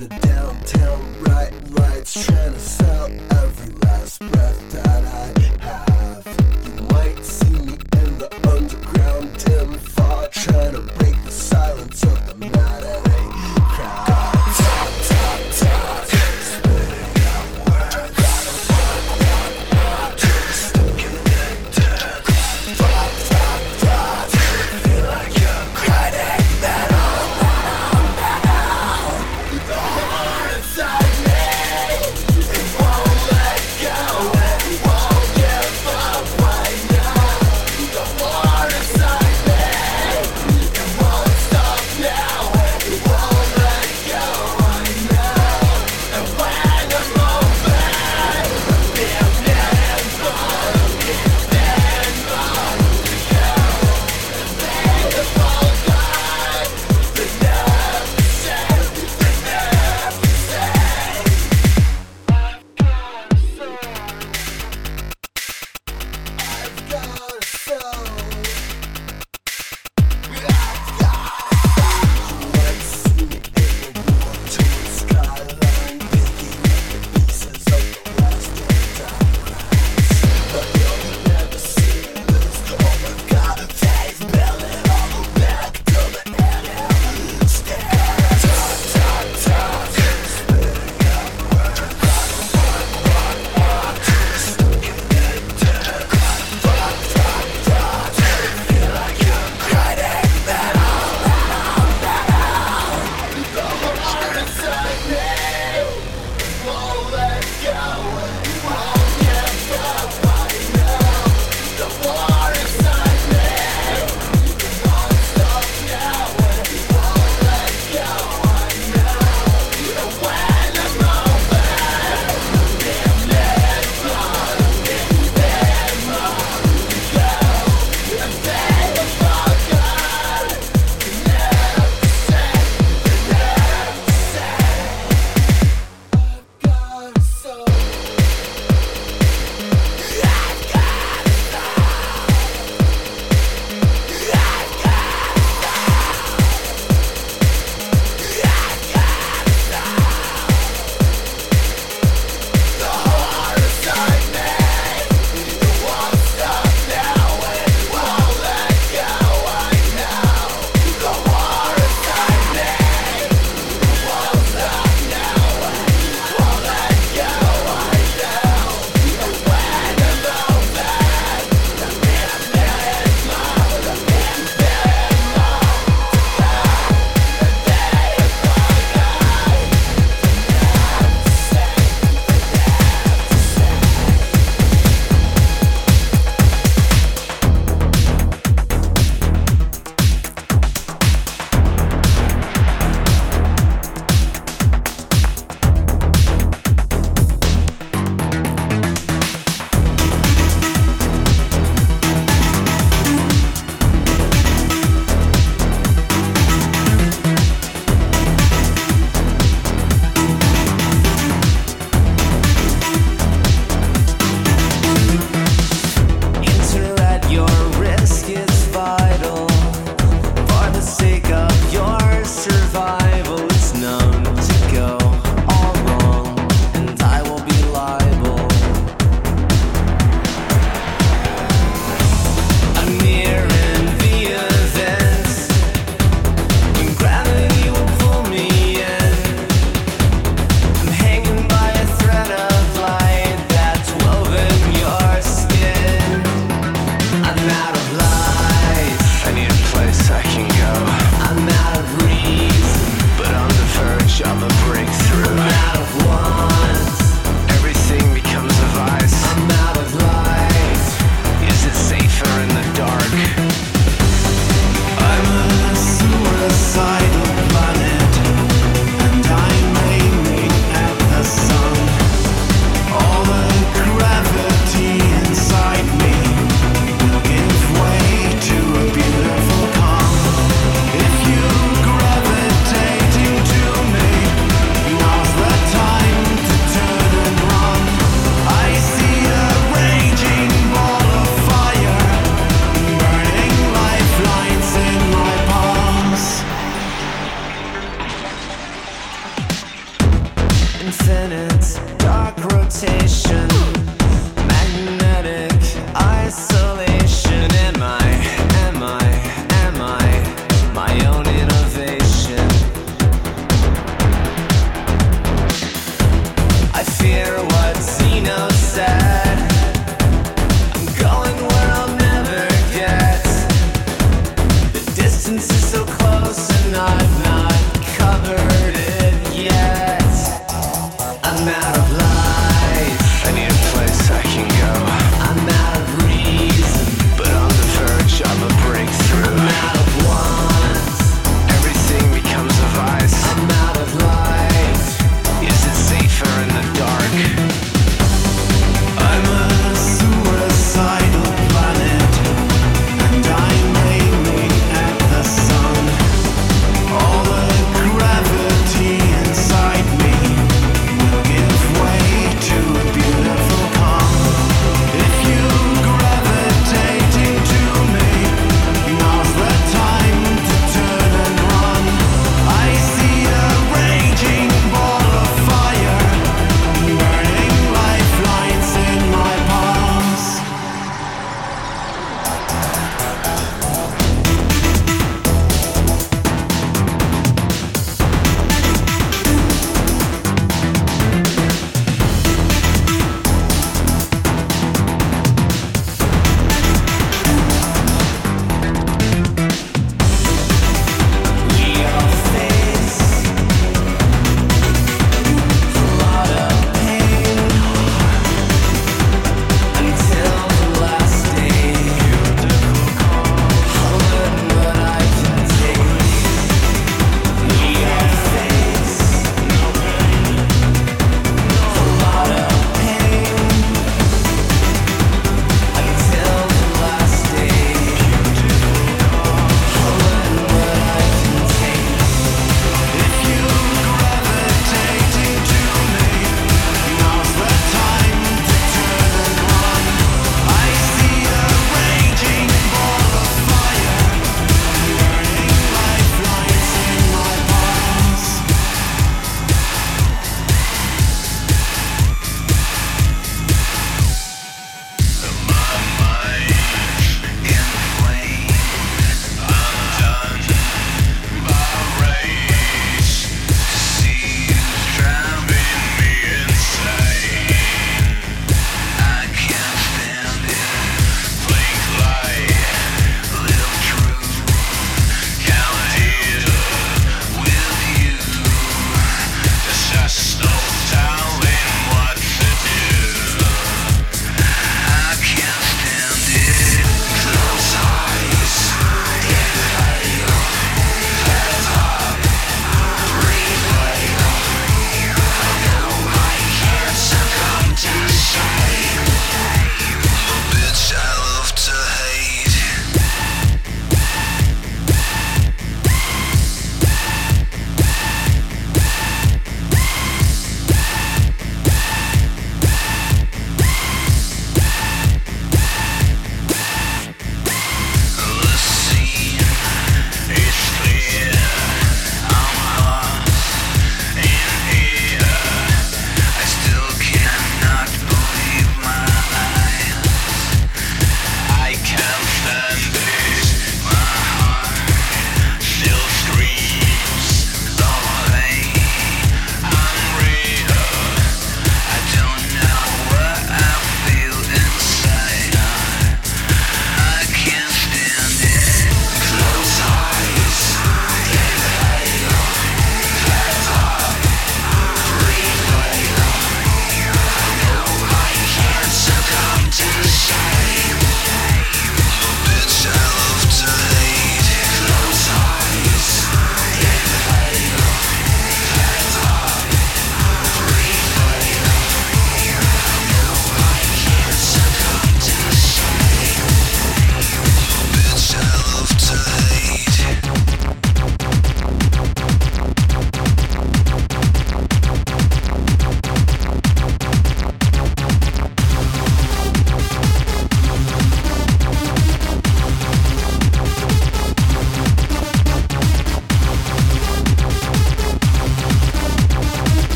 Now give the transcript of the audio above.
the downtown bright lights, trying to sell every last breath that I have. You might see me in the underground, dim fog, trying to break the silence of the night.